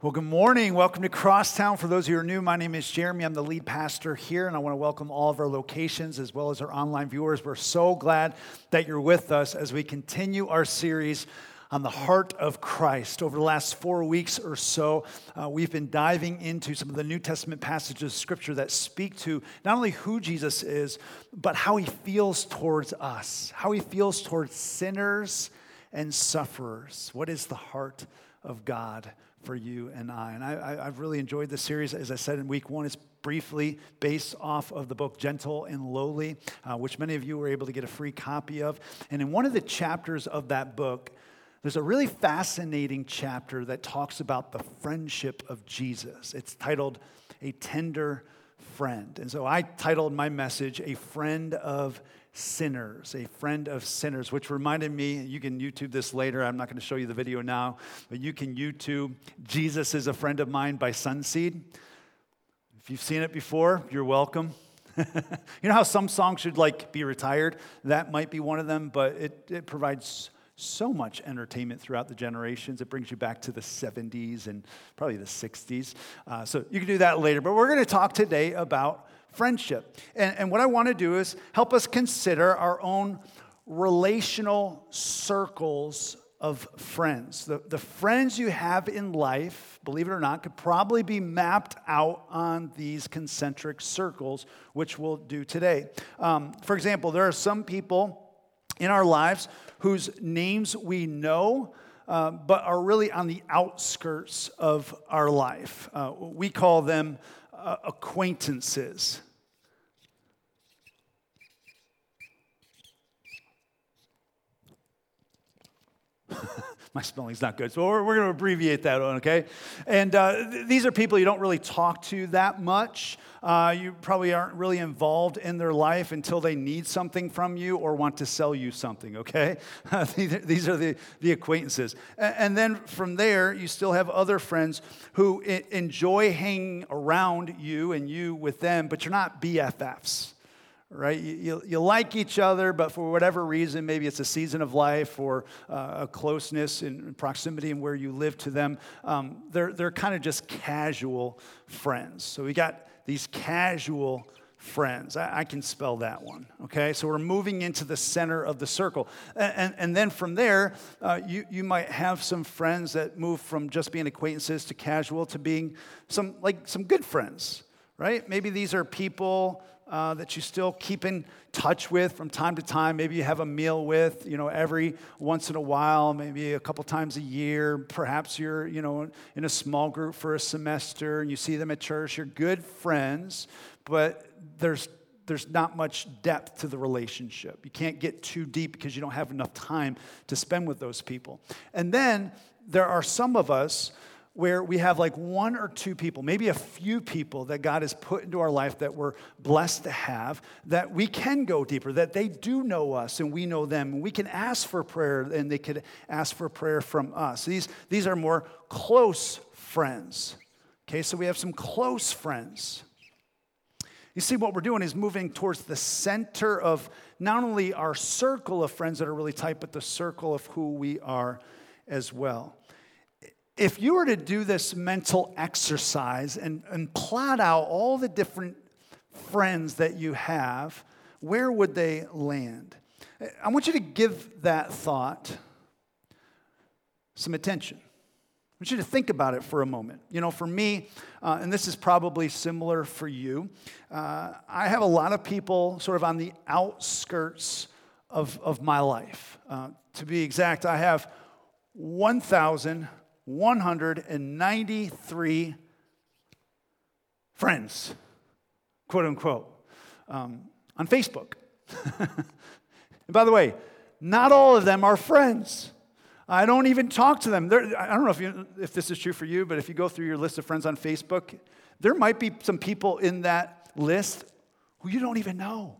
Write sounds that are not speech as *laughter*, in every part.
Well, good morning. Welcome to Crosstown. For those of you who are new, my name is Jeremy. I'm the lead pastor here, and I want to welcome all of our locations as well as our online viewers. We're so glad that you're with us as we continue our series on the heart of Christ. Over the last four weeks or so, uh, we've been diving into some of the New Testament passages of Scripture that speak to not only who Jesus is, but how he feels towards us, how he feels towards sinners and sufferers. What is the heart of God? For you and I. And I, have really enjoyed this series. As I said in week one, it's briefly based off of the book Gentle and Lowly, uh, which many of you were able to get a free copy of. And in one of the chapters of that book, there's a really fascinating chapter that talks about the friendship of Jesus. It's titled A Tender Friend. And so I titled my message, A Friend of sinners, a friend of sinners, which reminded me, you can YouTube this later. I'm not going to show you the video now, but you can YouTube Jesus is a Friend of Mine by Sonseed. If you've seen it before, you're welcome. *laughs* you know how some songs should like be retired? That might be one of them, but it, it provides so much entertainment throughout the generations. It brings you back to the 70s and probably the 60s. Uh, so you can do that later. But we're going to talk today about friendship. And, and what I want to do is help us consider our own relational circles of friends. The, the friends you have in life, believe it or not, could probably be mapped out on these concentric circles, which we'll do today. Um, for example, there are some people in our lives whose names we know. Uh, but are really on the outskirts of our life. Uh, we call them uh, acquaintances. *laughs* My spelling's not good, so we're, we're going to abbreviate that one, okay? And uh, th- these are people you don't really talk to that much. Uh, you probably aren't really involved in their life until they need something from you or want to sell you something, okay? *laughs* these are the, the acquaintances. And then from there, you still have other friends who enjoy hanging around you and you with them, but you're not BFFs right? You, you, you, like each other, but for whatever reason, maybe it's a season of life or uh, a closeness and proximity and where you live to them, um, they're, they're kind of just casual friends. So we got these casual friends. I, I, can spell that one, okay? So we're moving into the center of the circle. And, and, and then from there, uh, you, you might have some friends that move from just being acquaintances to casual to being some, like, some good friends, right? Maybe these are people uh, that you still keep in touch with from time to time. Maybe you have a meal with, you know, every once in a while, maybe a couple times a year. Perhaps you're, you know, in a small group for a semester and you see them at church. You're good friends, but there's there's not much depth to the relationship. You can't get too deep because you don't have enough time to spend with those people. And then there are some of us where we have like one or two people, maybe a few people that God has put into our life that we're blessed to have, that we can go deeper, that they do know us and we know them. We can ask for prayer and they could ask for prayer from us. These, these are more close friends. Okay, so we have some close friends. You see, what we're doing is moving towards the center of not only our circle of friends that are really tight, but the circle of who we are as well if you were to do this mental exercise and, and plot out all the different friends that you have, where would they land? I want you to give that thought some attention. I want you to think about it for a moment. You know, for me, uh, and this is probably similar for you, uh, I have a lot of people sort of on the outskirts of, of my life. Uh, to be exact, I have 1,000 193 friends, quote unquote, um, on Facebook. *laughs* and by the way, not all of them are friends. I don't even talk to them. They're, I don't know if, you, if this is true for you, but if you go through your list of friends on Facebook, there might be some people in that list who you don't even know.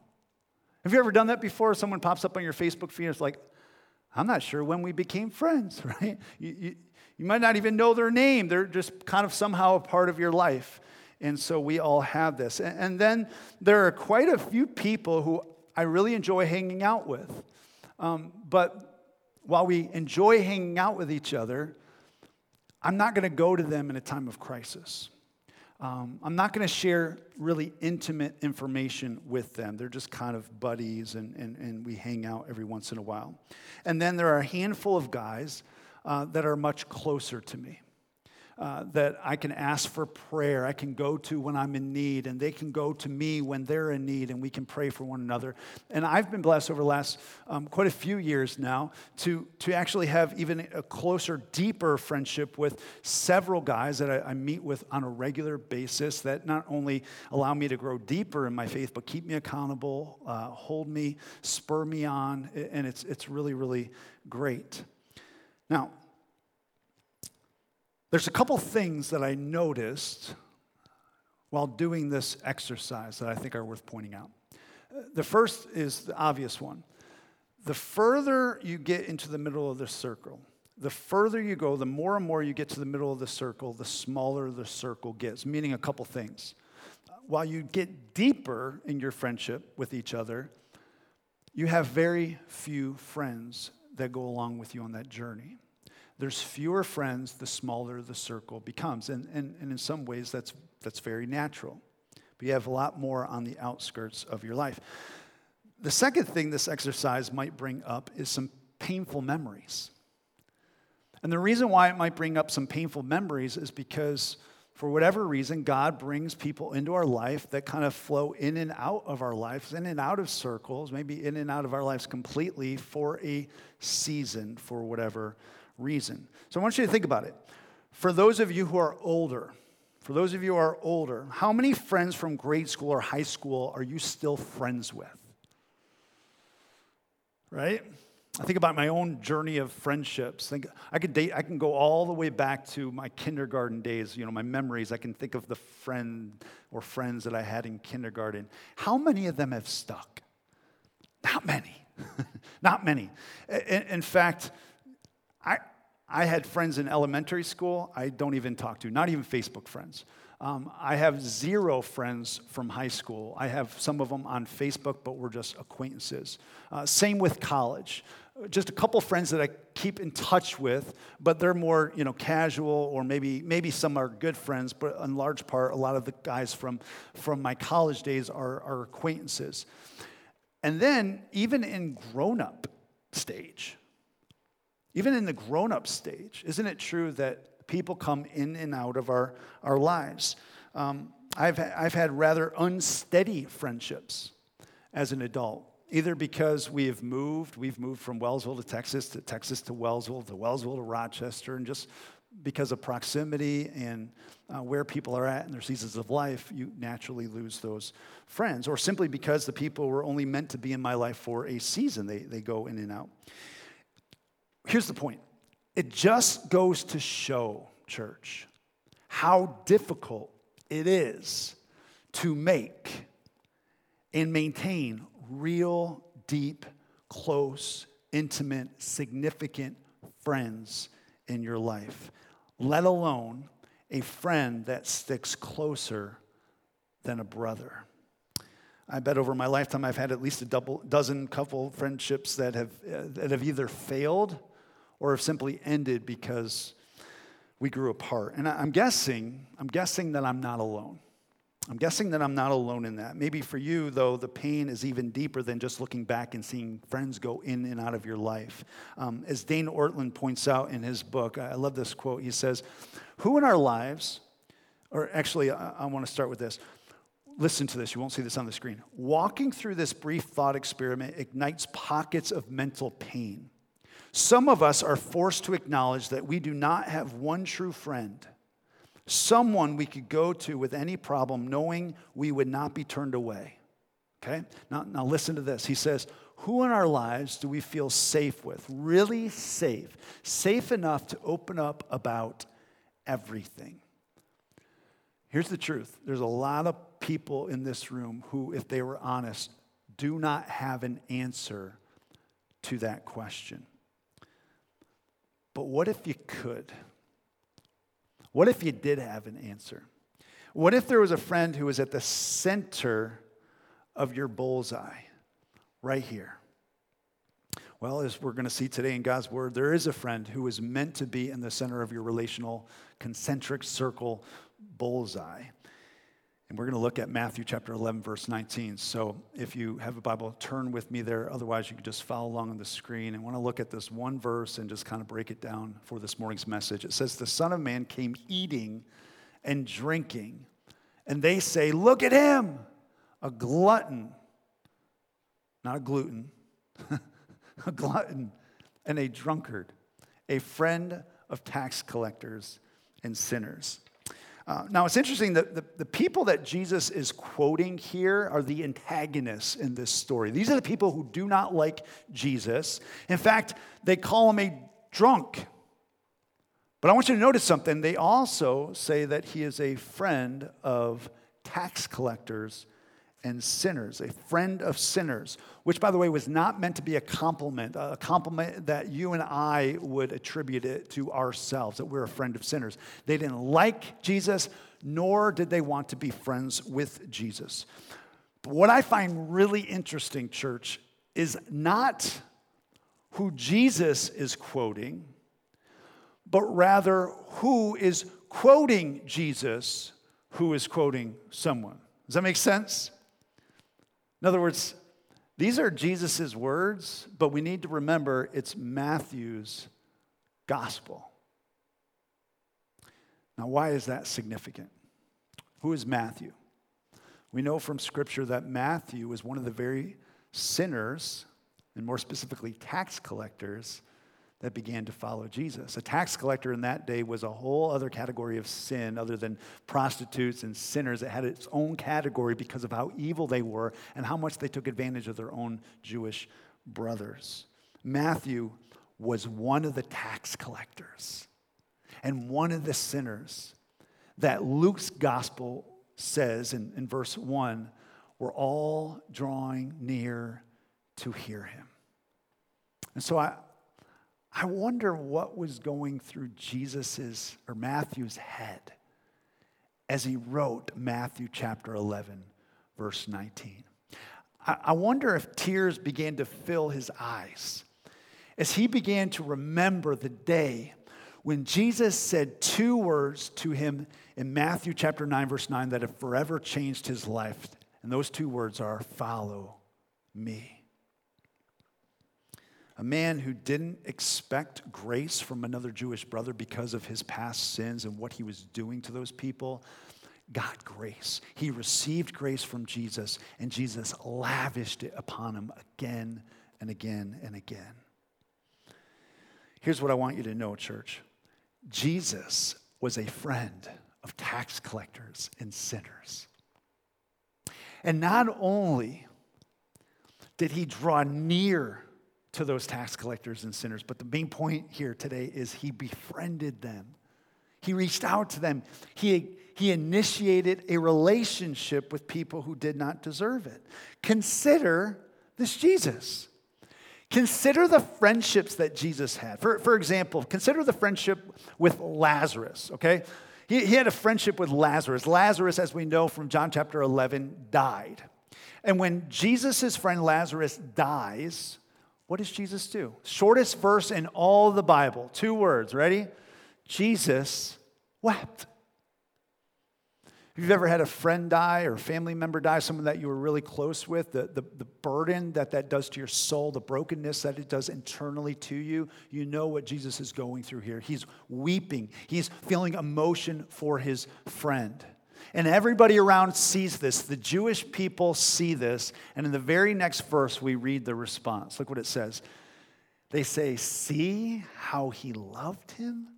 Have you ever done that before? Someone pops up on your Facebook feed and it's like, I'm not sure when we became friends, *laughs* right? You, you, you might not even know their name, they're just kind of somehow a part of your life. And so we all have this. And then there are quite a few people who I really enjoy hanging out with. Um, but while we enjoy hanging out with each other, I'm not going to go to them in a time of crisis. Um, I'm not going to share really intimate information with them. They're just kind of buddies, and, and, and we hang out every once in a while. And then there are a handful of guys uh, that are much closer to me uh, that I can ask for prayer, I can go to when I'm in need, and they can go to me when they're in need, and we can pray for one another. And I've been blessed over the last um, quite a few years now to, to actually have even a closer, deeper friendship with several guys that I, I meet with on a regular basis that not only allow me to grow deeper in my faith, but keep me accountable, uh, hold me, spur me on, and it's, it's really, really great. Now, there's a couple things that I noticed while doing this exercise that I think are worth pointing out. The first is the obvious one. The further you get into the middle of the circle, the further you go, the more and more you get to the middle of the circle, the smaller the circle gets, meaning a couple things. While you get deeper in your friendship with each other, you have very few friends that go along with you on that journey there's fewer friends the smaller the circle becomes. And, and, and in some ways, that's, that's very natural. But you have a lot more on the outskirts of your life. The second thing this exercise might bring up is some painful memories. And the reason why it might bring up some painful memories is because, for whatever reason, God brings people into our life that kind of flow in and out of our lives, in and out of circles, maybe in and out of our lives completely for a season, for whatever reason. So I want you to think about it. For those of you who are older, for those of you who are older, how many friends from grade school or high school are you still friends with? Right? I think about my own journey of friendships. Think I could date, I can go all the way back to my kindergarten days, you know, my memories. I can think of the friend or friends that I had in kindergarten. How many of them have stuck? Not many. *laughs* Not many. In, in fact, I, I had friends in elementary school I don't even talk to, not even Facebook friends. Um, I have zero friends from high school. I have some of them on Facebook, but we're just acquaintances. Uh, same with college. Just a couple friends that I keep in touch with, but they're more, you know, casual, or maybe maybe some are good friends, but in large part, a lot of the guys from from my college days are, are acquaintances. And then even in grown up stage, even in the grown up stage, isn't it true that people come in and out of our, our lives? Um, I've, I've had rather unsteady friendships as an adult, either because we have moved, we've moved from Wellsville to Texas, to Texas to Wellsville, to Wellsville to Rochester, and just because of proximity and uh, where people are at in their seasons of life, you naturally lose those friends. Or simply because the people were only meant to be in my life for a season, they, they go in and out. Here's the point it just goes to show, church, how difficult it is to make and maintain real, deep, close, intimate, significant friends in your life, let alone a friend that sticks closer than a brother. I bet over my lifetime I've had at least a double, dozen couple friendships that have, uh, that have either failed or have simply ended because we grew apart. And I'm guessing, I'm guessing that I'm not alone. I'm guessing that I'm not alone in that. Maybe for you, though, the pain is even deeper than just looking back and seeing friends go in and out of your life. Um, as Dane Ortlund points out in his book, I love this quote. He says, Who in our lives, or actually, I, I want to start with this. Listen to this, you won't see this on the screen. Walking through this brief thought experiment ignites pockets of mental pain some of us are forced to acknowledge that we do not have one true friend, someone we could go to with any problem, knowing we would not be turned away. Okay? Now, now listen to this. He says, Who in our lives do we feel safe with? Really safe. Safe enough to open up about everything. Here's the truth there's a lot of people in this room who, if they were honest, do not have an answer to that question. But what if you could? What if you did have an answer? What if there was a friend who was at the center of your bullseye, right here? Well, as we're going to see today in God's Word, there is a friend who is meant to be in the center of your relational concentric circle bullseye. And we're going to look at Matthew chapter 11, verse 19. So if you have a Bible, turn with me there. Otherwise, you can just follow along on the screen. And want to look at this one verse and just kind of break it down for this morning's message. It says, The Son of Man came eating and drinking. And they say, Look at him, a glutton, not a gluten, *laughs* a glutton and a drunkard, a friend of tax collectors and sinners. Uh, now, it's interesting that the, the people that Jesus is quoting here are the antagonists in this story. These are the people who do not like Jesus. In fact, they call him a drunk. But I want you to notice something. They also say that he is a friend of tax collectors and sinners, a friend of sinners, which, by the way, was not meant to be a compliment, a compliment that you and I would attribute it to ourselves, that we're a friend of sinners. They didn't like Jesus, nor did they want to be friends with Jesus. But what I find really interesting, church, is not who Jesus is quoting, but rather who is quoting Jesus, who is quoting someone. Does that make sense? In other words, these are Jesus' words, but we need to remember it's Matthew's gospel. Now, why is that significant? Who is Matthew? We know from Scripture that Matthew was one of the very sinners, and more specifically, tax collectors that began to follow Jesus. A tax collector in that day was a whole other category of sin other than prostitutes and sinners. It had its own category because of how evil they were and how much they took advantage of their own Jewish brothers. Matthew was one of the tax collectors and one of the sinners that Luke's gospel says in, in verse 1 were all drawing near to hear him. And so I, I wonder what was going through Jesus's or Matthew's head as he wrote Matthew chapter 11, verse 19. I wonder if tears began to fill his eyes as he began to remember the day when Jesus said two words to him in Matthew chapter 9, verse 9, that have forever changed his life. And those two words are follow me a man who didn't expect grace from another Jewish brother because of his past sins and what he was doing to those people, got grace. He received grace from Jesus, and Jesus lavished it upon him again and again and again. Here's what I want you to know, church Jesus was a friend of tax collectors and sinners. And not only did he draw near to those tax collectors and sinners. But the main point here today is he befriended them. He reached out to them. He, he initiated a relationship with people who did not deserve it. Consider this Jesus. Consider the friendships that Jesus had. For, for example, consider the friendship with Lazarus, okay? He, he had a friendship with Lazarus. Lazarus, as we know from John chapter 11, died. And when Jesus' friend Lazarus dies, what does Jesus do? Shortest verse in all the Bible. Two words. Ready? Jesus wept. If you've ever had a friend die or a family member die, someone that you were really close with, the, the, the, burden that that does to your soul, the brokenness that it does internally to you, you know what Jesus is going through here. He's weeping, he's feeling emotion for his friend. And everybody around sees this. The Jewish people see this. And in the very next verse, we read the response. Look what it says. They say, See how he loved him?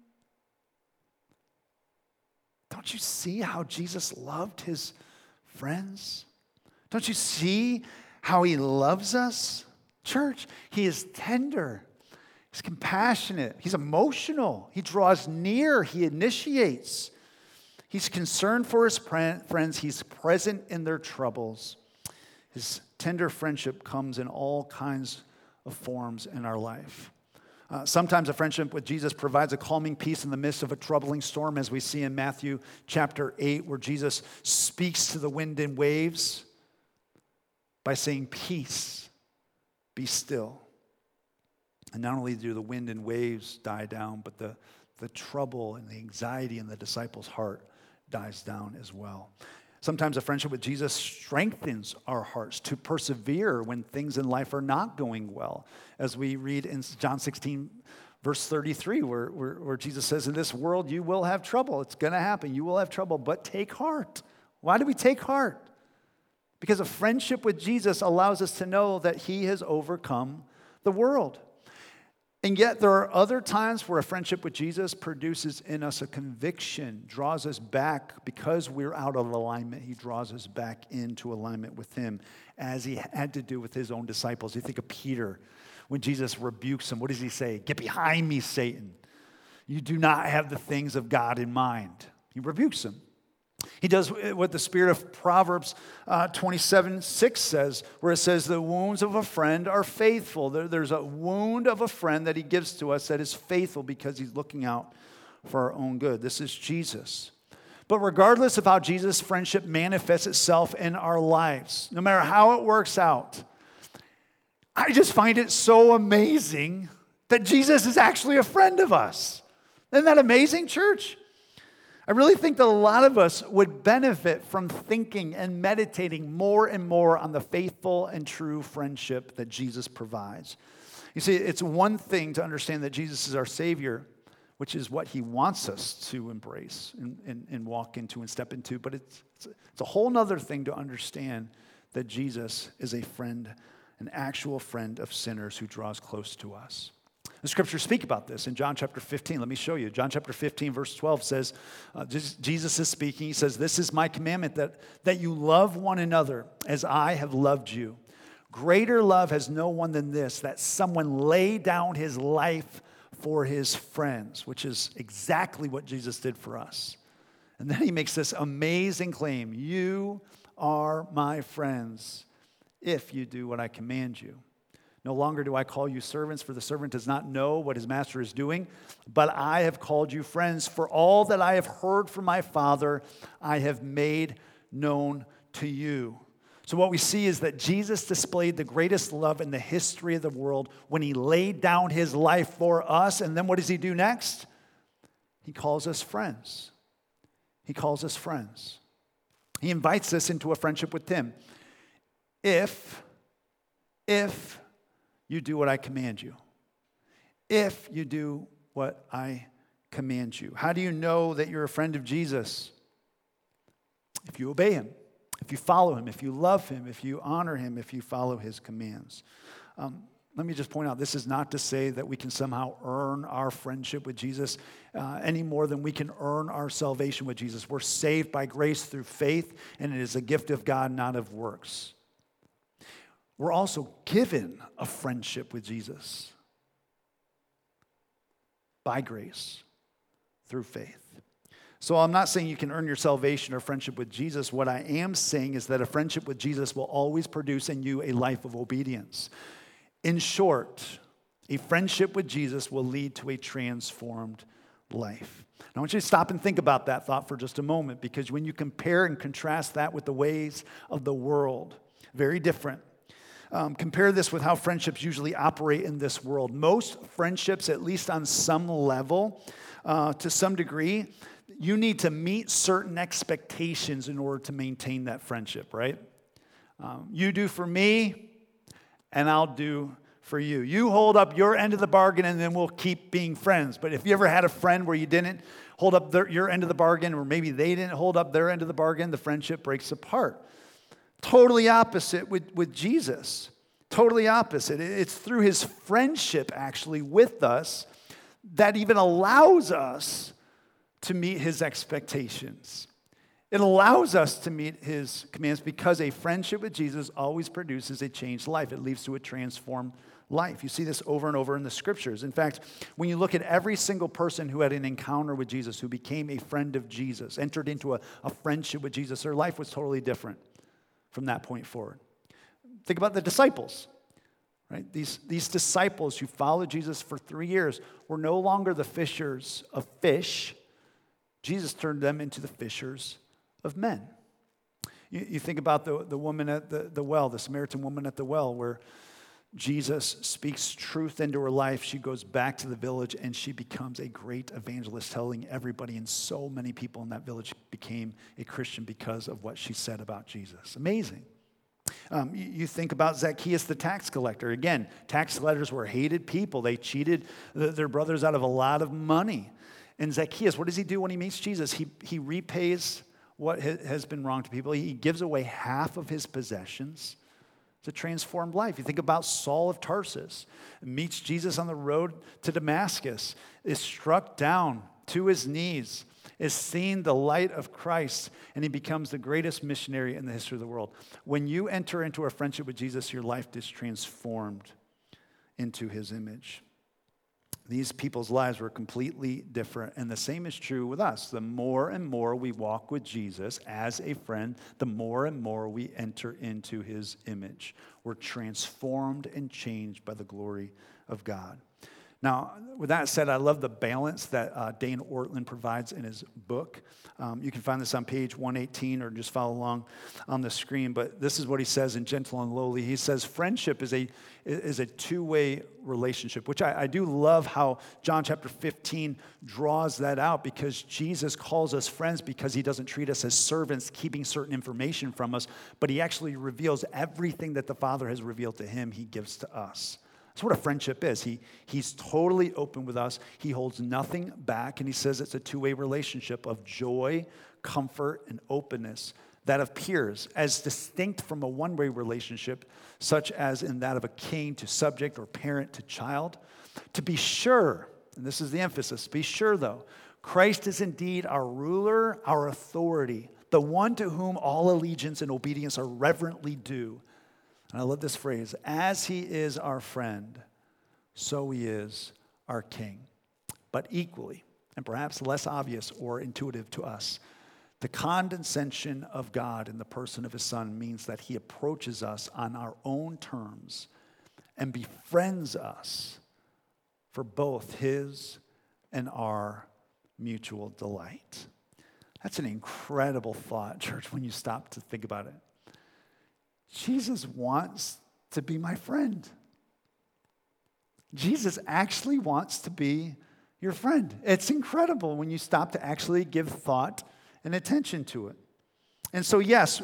Don't you see how Jesus loved his friends? Don't you see how he loves us? Church, he is tender. He's compassionate. He's emotional. He draws near. He initiates. He's concerned for his friends, he's present in their troubles. His tender friendship comes in all kinds of forms in our life. Uh, sometimes a friendship with Jesus provides a calming peace in the midst of a troubling storm, as we see in Matthew chapter 8, where Jesus speaks to the wind and waves by saying, Peace, be still. And not only do the wind and waves die down, but the, the trouble and the anxiety in the disciples' heart dies down as well. Sometimes a friendship with Jesus strengthens our hearts to persevere when things in life are not going well. As we read in John 16, verse 33, where, where, where Jesus says, In this world you will have trouble. It's going to happen. You will have trouble, but take heart. Why do we take heart? Because a friendship with Jesus allows us to know that he has overcome the world. And yet, there are other times where a friendship with Jesus produces in us a conviction, draws us back because we're out of alignment. He draws us back into alignment with Him, as He had to do with His own disciples. You think of Peter when Jesus rebukes him. What does He say? Get behind me, Satan. You do not have the things of God in mind. He rebukes him. He does what the spirit of Proverbs uh, 27 6 says, where it says, The wounds of a friend are faithful. There, there's a wound of a friend that he gives to us that is faithful because he's looking out for our own good. This is Jesus. But regardless of how Jesus' friendship manifests itself in our lives, no matter how it works out, I just find it so amazing that Jesus is actually a friend of us. Isn't that amazing, church? I really think that a lot of us would benefit from thinking and meditating more and more on the faithful and true friendship that Jesus provides. You see, it's one thing to understand that Jesus is our Savior, which is what He wants us to embrace and, and, and walk into and step into, but it's, it's a whole other thing to understand that Jesus is a friend, an actual friend of sinners who draws close to us. The scriptures speak about this in John chapter 15. Let me show you. John chapter 15, verse 12 says, uh, Jesus is speaking. He says, This is my commandment that, that you love one another as I have loved you. Greater love has no one than this, that someone lay down his life for his friends, which is exactly what Jesus did for us. And then he makes this amazing claim You are my friends if you do what I command you. No longer do I call you servants, for the servant does not know what his master is doing, but I have called you friends, for all that I have heard from my Father, I have made known to you. So, what we see is that Jesus displayed the greatest love in the history of the world when he laid down his life for us. And then what does he do next? He calls us friends. He calls us friends. He invites us into a friendship with him. If, if you do what I command you. If you do what I command you. How do you know that you're a friend of Jesus? If you obey him, if you follow him, if you love him, if you honor him, if you follow his commands. Um, let me just point out this is not to say that we can somehow earn our friendship with Jesus uh, any more than we can earn our salvation with Jesus. We're saved by grace through faith, and it is a gift of God, not of works we're also given a friendship with Jesus by grace through faith. So I'm not saying you can earn your salvation or friendship with Jesus. What I am saying is that a friendship with Jesus will always produce in you a life of obedience. In short, a friendship with Jesus will lead to a transformed life. I want you to stop and think about that thought for just a moment because when you compare and contrast that with the ways of the world, very different. Um, compare this with how friendships usually operate in this world. Most friendships, at least on some level, uh, to some degree, you need to meet certain expectations in order to maintain that friendship, right? Um, you do for me, and I'll do for you. You hold up your end of the bargain, and then we'll keep being friends. But if you ever had a friend where you didn't hold up their, your end of the bargain, or maybe they didn't hold up their end of the bargain, the friendship breaks apart. Totally opposite with, with Jesus. Totally opposite. It's through his friendship, actually, with us that even allows us to meet his expectations. It allows us to meet his commands because a friendship with Jesus always produces a changed life. It leads to a transformed life. You see this over and over in the scriptures. In fact, when you look at every single person who had an encounter with Jesus, who became a friend of Jesus, entered into a, a friendship with Jesus, their life was totally different from that point forward. Think about the disciples. Right? These, these disciples who followed Jesus for three years were no longer the fishers of fish. Jesus turned them into the fishers of men. You, you think about the, the woman at the, the well, the Samaritan woman at the well, where Jesus speaks truth into her life. She goes back to the village and she becomes a great evangelist, telling everybody. And so many people in that village became a Christian because of what she said about Jesus. Amazing. Um, you, think about Zacchaeus the tax collector. Again, tax collectors were hated people, they cheated their brothers out of a lot of money. And Zacchaeus, what does he do when he meets Jesus? He, he repays what has been wrong to people, he gives away half of his possessions. It's a transformed life. You think about Saul of Tarsus, meets Jesus on the road to Damascus, is struck down to his knees, is seen the light of Christ, and he becomes the greatest missionary in the history of the world. When you enter into a friendship with Jesus, your life is transformed into his image. These people's lives were completely different. And the same is true with us. The more and more we walk with Jesus as a friend, the more and more we enter into his image. We're transformed and changed by the glory of God. Now, with that said, I love the balance that uh, Dane Ortlund provides in his book. Um, you can find this on page 118 or just follow along on the screen. But this is what he says in Gentle and Lowly. He says, Friendship is a, is a two way relationship, which I, I do love how John chapter 15 draws that out because Jesus calls us friends because he doesn't treat us as servants keeping certain information from us, but he actually reveals everything that the Father has revealed to him, he gives to us. That's what a friendship is. He, he's totally open with us, he holds nothing back, and he says it's a two way relationship of joy, comfort, and openness that appears as distinct from a one way relationship, such as in that of a king to subject or parent to child. To be sure, and this is the emphasis, be sure though, Christ is indeed our ruler, our authority, the one to whom all allegiance and obedience are reverently due. And I love this phrase as he is our friend, so he is our king. But equally, and perhaps less obvious or intuitive to us, the condescension of God in the person of his son means that he approaches us on our own terms and befriends us for both his and our mutual delight. That's an incredible thought, *laughs* church, when you stop to think about it. Jesus wants to be my friend. Jesus actually wants to be your friend. It's incredible when you stop to actually give thought and attention to it. And so, yes,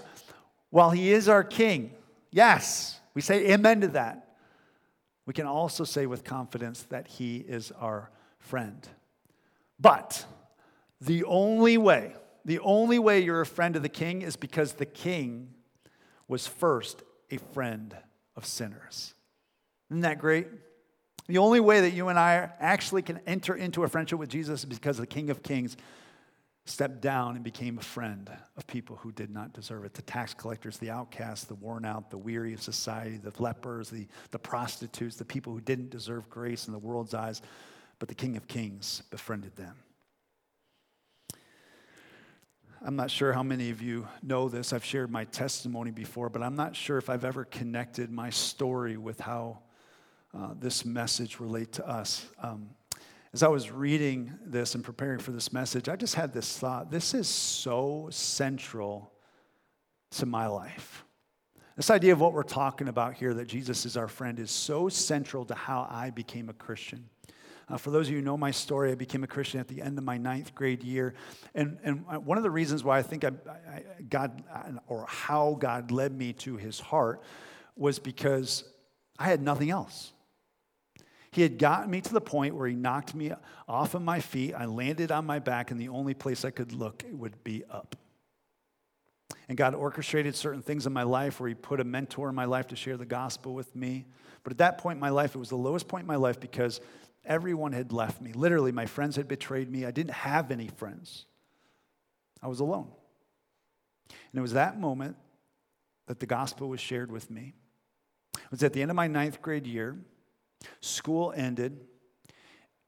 while he is our king, yes, we say amen to that. We can also say with confidence that he is our friend. But the only way, the only way you're a friend of the king is because the king was first a friend of sinners. Isn't that great? The only way that you and I actually can enter into a friendship with Jesus is because the King of Kings stepped down and became a friend of people who did not deserve it the tax collectors, the outcasts, the worn out, the weary of society, the lepers, the, the prostitutes, the people who didn't deserve grace in the world's eyes. But the King of Kings befriended them. I'm not sure how many of you know this. I've shared my testimony before, but I'm not sure if I've ever connected my story with how uh, this message relate to us. Um, as I was reading this and preparing for this message, I just had this thought. This is so central to my life. This idea of what we're talking about here, that Jesus is our friend, is so central to how I became a Christian. Uh, for those of you who know my story, I became a Christian at the end of my ninth grade year. And, and one of the reasons why I think I, I, God, or how God led me to his heart, was because I had nothing else. He had gotten me to the point where he knocked me off of my feet. I landed on my back, and the only place I could look would be up. And God orchestrated certain things in my life where He put a mentor in my life to share the gospel with me. But at that point in my life, it was the lowest point in my life because Everyone had left me. Literally, my friends had betrayed me. I didn't have any friends. I was alone. And it was that moment that the gospel was shared with me. It was at the end of my ninth grade year. School ended,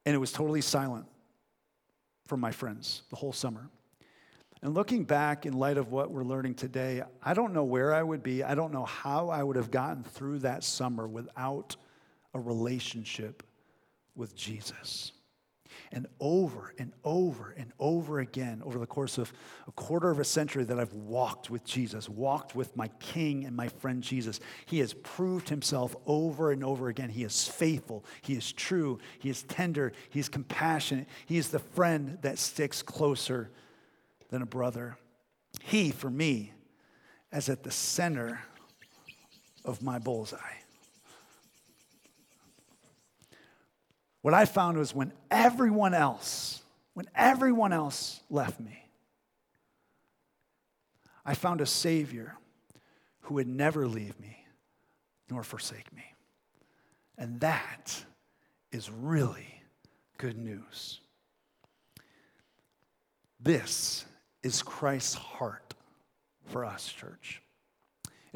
and it was totally silent from my friends the whole summer. And looking back in light of what we're learning today, I don't know where I would be. I don't know how I would have gotten through that summer without a relationship with Jesus. And over and over and over again, over the course of a quarter of a century that I've walked with Jesus, walked with my King and my friend Jesus, He has proved Himself over and over again. He is faithful, He is true, He is tender, He is compassionate, He is the friend that sticks closer than a brother. He, for me, as at the center of my bullseye. What I found was when everyone else, when everyone else left me, I found a Savior who would never leave me nor forsake me. And that is really good news. This is Christ's heart for us, church.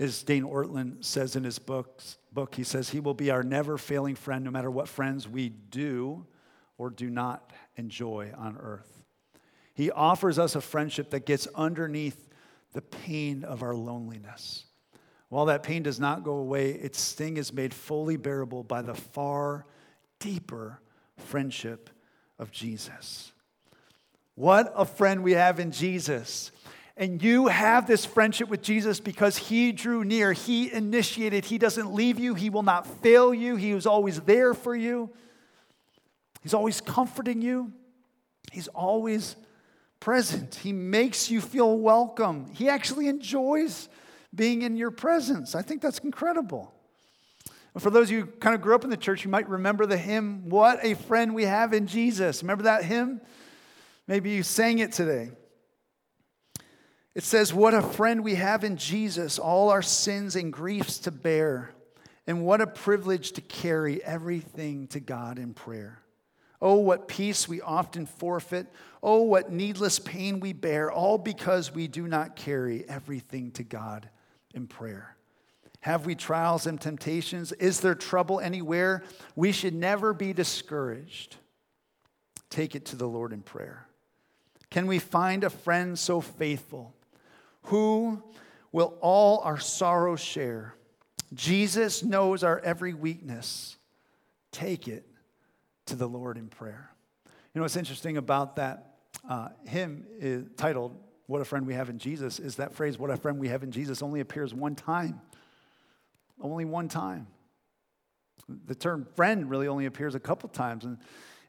As Dane Ortlund says in his books, book, he says, He will be our never failing friend no matter what friends we do or do not enjoy on earth. He offers us a friendship that gets underneath the pain of our loneliness. While that pain does not go away, its sting is made fully bearable by the far deeper friendship of Jesus. What a friend we have in Jesus. And you have this friendship with Jesus because he drew near, he initiated, he doesn't leave you, he will not fail you, he was always there for you. He's always comforting you. He's always present. He makes you feel welcome. He actually enjoys being in your presence. I think that's incredible. For those of you who kind of grew up in the church, you might remember the hymn, What a Friend We Have in Jesus. Remember that hymn? Maybe you sang it today. It says, What a friend we have in Jesus, all our sins and griefs to bear. And what a privilege to carry everything to God in prayer. Oh, what peace we often forfeit. Oh, what needless pain we bear, all because we do not carry everything to God in prayer. Have we trials and temptations? Is there trouble anywhere? We should never be discouraged. Take it to the Lord in prayer. Can we find a friend so faithful? Who will all our sorrows share? Jesus knows our every weakness. Take it to the Lord in prayer. You know what's interesting about that uh, hymn is titled What a Friend We Have in Jesus is that phrase, What a Friend We Have in Jesus, only appears one time. Only one time. The term friend really only appears a couple times. And,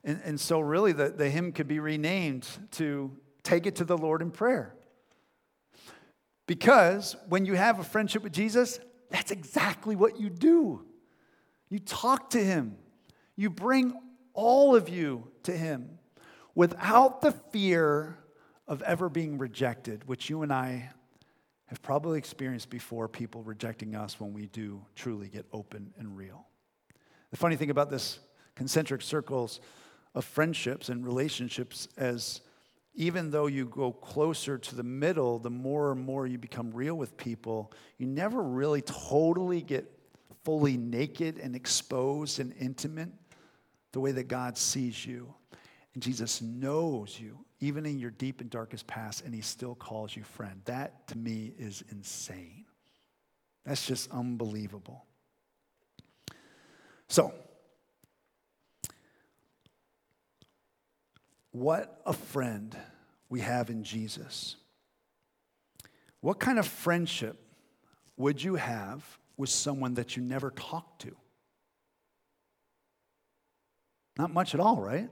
and, and so, really, the, the hymn could be renamed to Take It to the Lord in Prayer. Because when you have a friendship with Jesus, that's exactly what you do. You talk to him, you bring all of you to him without the fear of ever being rejected, which you and I have probably experienced before people rejecting us when we do truly get open and real. The funny thing about this concentric circles of friendships and relationships as even though you go closer to the middle, the more and more you become real with people, you never really totally get fully naked and exposed and intimate the way that God sees you. And Jesus knows you, even in your deep and darkest past, and he still calls you friend. That to me is insane. That's just unbelievable. So, what a friend we have in Jesus. What kind of friendship would you have with someone that you never talked to? Not much at all, right?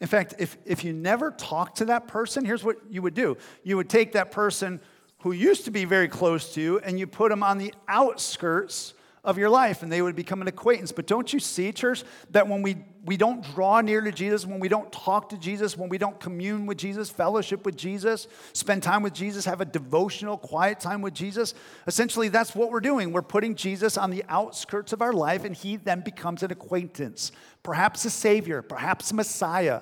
In fact, if, if you never talked to that person, here's what you would do you would take that person who used to be very close to you and you put them on the outskirts of your life and they would become an acquaintance. But don't you see, church, that when we, we don't draw near to Jesus, when we don't talk to Jesus, when we don't commune with Jesus, fellowship with Jesus, spend time with Jesus, have a devotional, quiet time with Jesus, essentially that's what we're doing. We're putting Jesus on the outskirts of our life and he then becomes an acquaintance, perhaps a savior, perhaps a Messiah,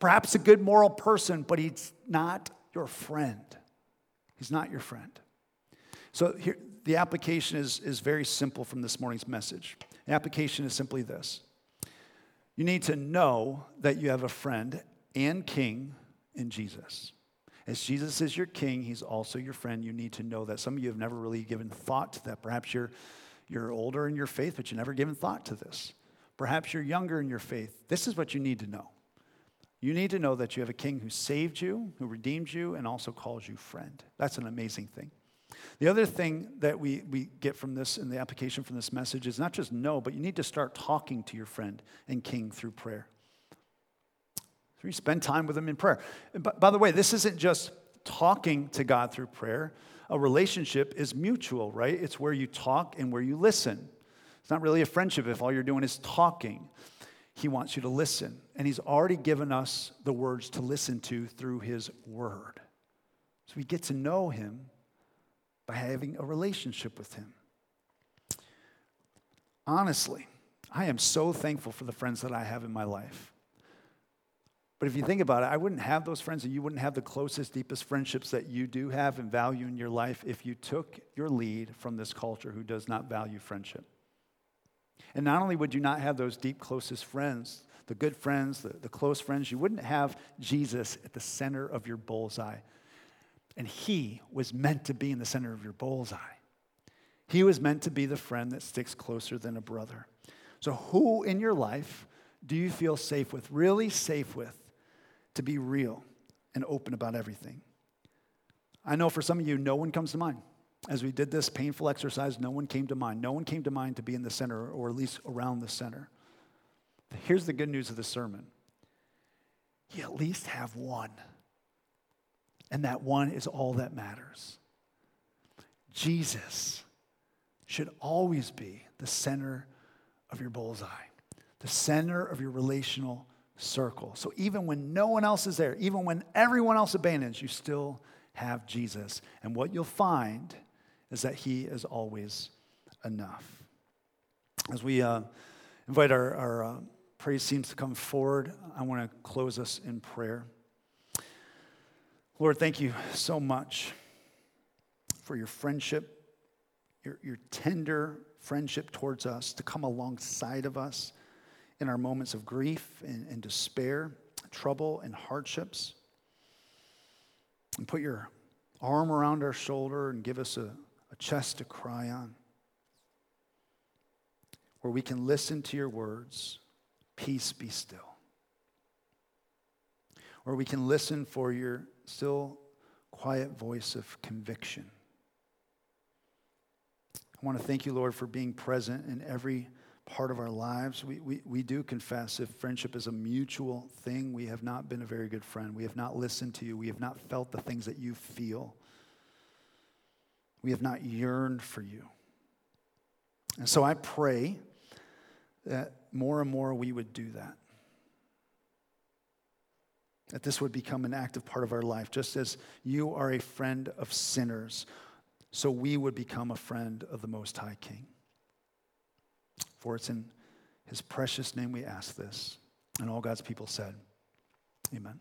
perhaps a good moral person, but he's not your friend. He's not your friend. So here, the application is, is very simple from this morning's message. The application is simply this you need to know that you have a friend and king in Jesus. As Jesus is your king, he's also your friend. You need to know that. Some of you have never really given thought to that. Perhaps you're, you're older in your faith, but you've never given thought to this. Perhaps you're younger in your faith. This is what you need to know. You need to know that you have a king who saved you, who redeemed you, and also calls you friend. That's an amazing thing. The other thing that we, we get from this in the application from this message is not just know, but you need to start talking to your friend and king through prayer. So you spend time with them in prayer. But by the way, this isn't just talking to God through prayer. A relationship is mutual, right? It's where you talk and where you listen. It's not really a friendship if all you're doing is talking. He wants you to listen. And He's already given us the words to listen to through His Word. So we get to know Him by having a relationship with Him. Honestly, I am so thankful for the friends that I have in my life. But if you think about it, I wouldn't have those friends and you wouldn't have the closest, deepest friendships that you do have and value in your life if you took your lead from this culture who does not value friendship. And not only would you not have those deep, closest friends, the good friends, the, the close friends, you wouldn't have Jesus at the center of your bullseye. And he was meant to be in the center of your bullseye. He was meant to be the friend that sticks closer than a brother. So, who in your life do you feel safe with, really safe with, to be real and open about everything? I know for some of you, no one comes to mind. As we did this painful exercise, no one came to mind. No one came to mind to be in the center or at least around the center. Here's the good news of the sermon you at least have one. And that one is all that matters. Jesus should always be the center of your bullseye, the center of your relational circle. So even when no one else is there, even when everyone else abandons, you still have Jesus. And what you'll find is that He is always enough. As we uh, invite our, our uh, praise teams to come forward, I want to close us in prayer. Lord, thank you so much for your friendship, your, your tender friendship towards us, to come alongside of us in our moments of grief and, and despair, trouble and hardships. And put your arm around our shoulder and give us a, a chest to cry on, where we can listen to your words, peace be still. Where we can listen for your still quiet voice of conviction. I want to thank you, Lord, for being present in every part of our lives. We, we, we do confess if friendship is a mutual thing, we have not been a very good friend. We have not listened to you. We have not felt the things that you feel. We have not yearned for you. And so I pray that more and more we would do that that this would become an active part of our life, just as you are a friend of sinners, so we would become a friend of the Most High King. For it's in his precious name we ask this. And all God's people said, Amen.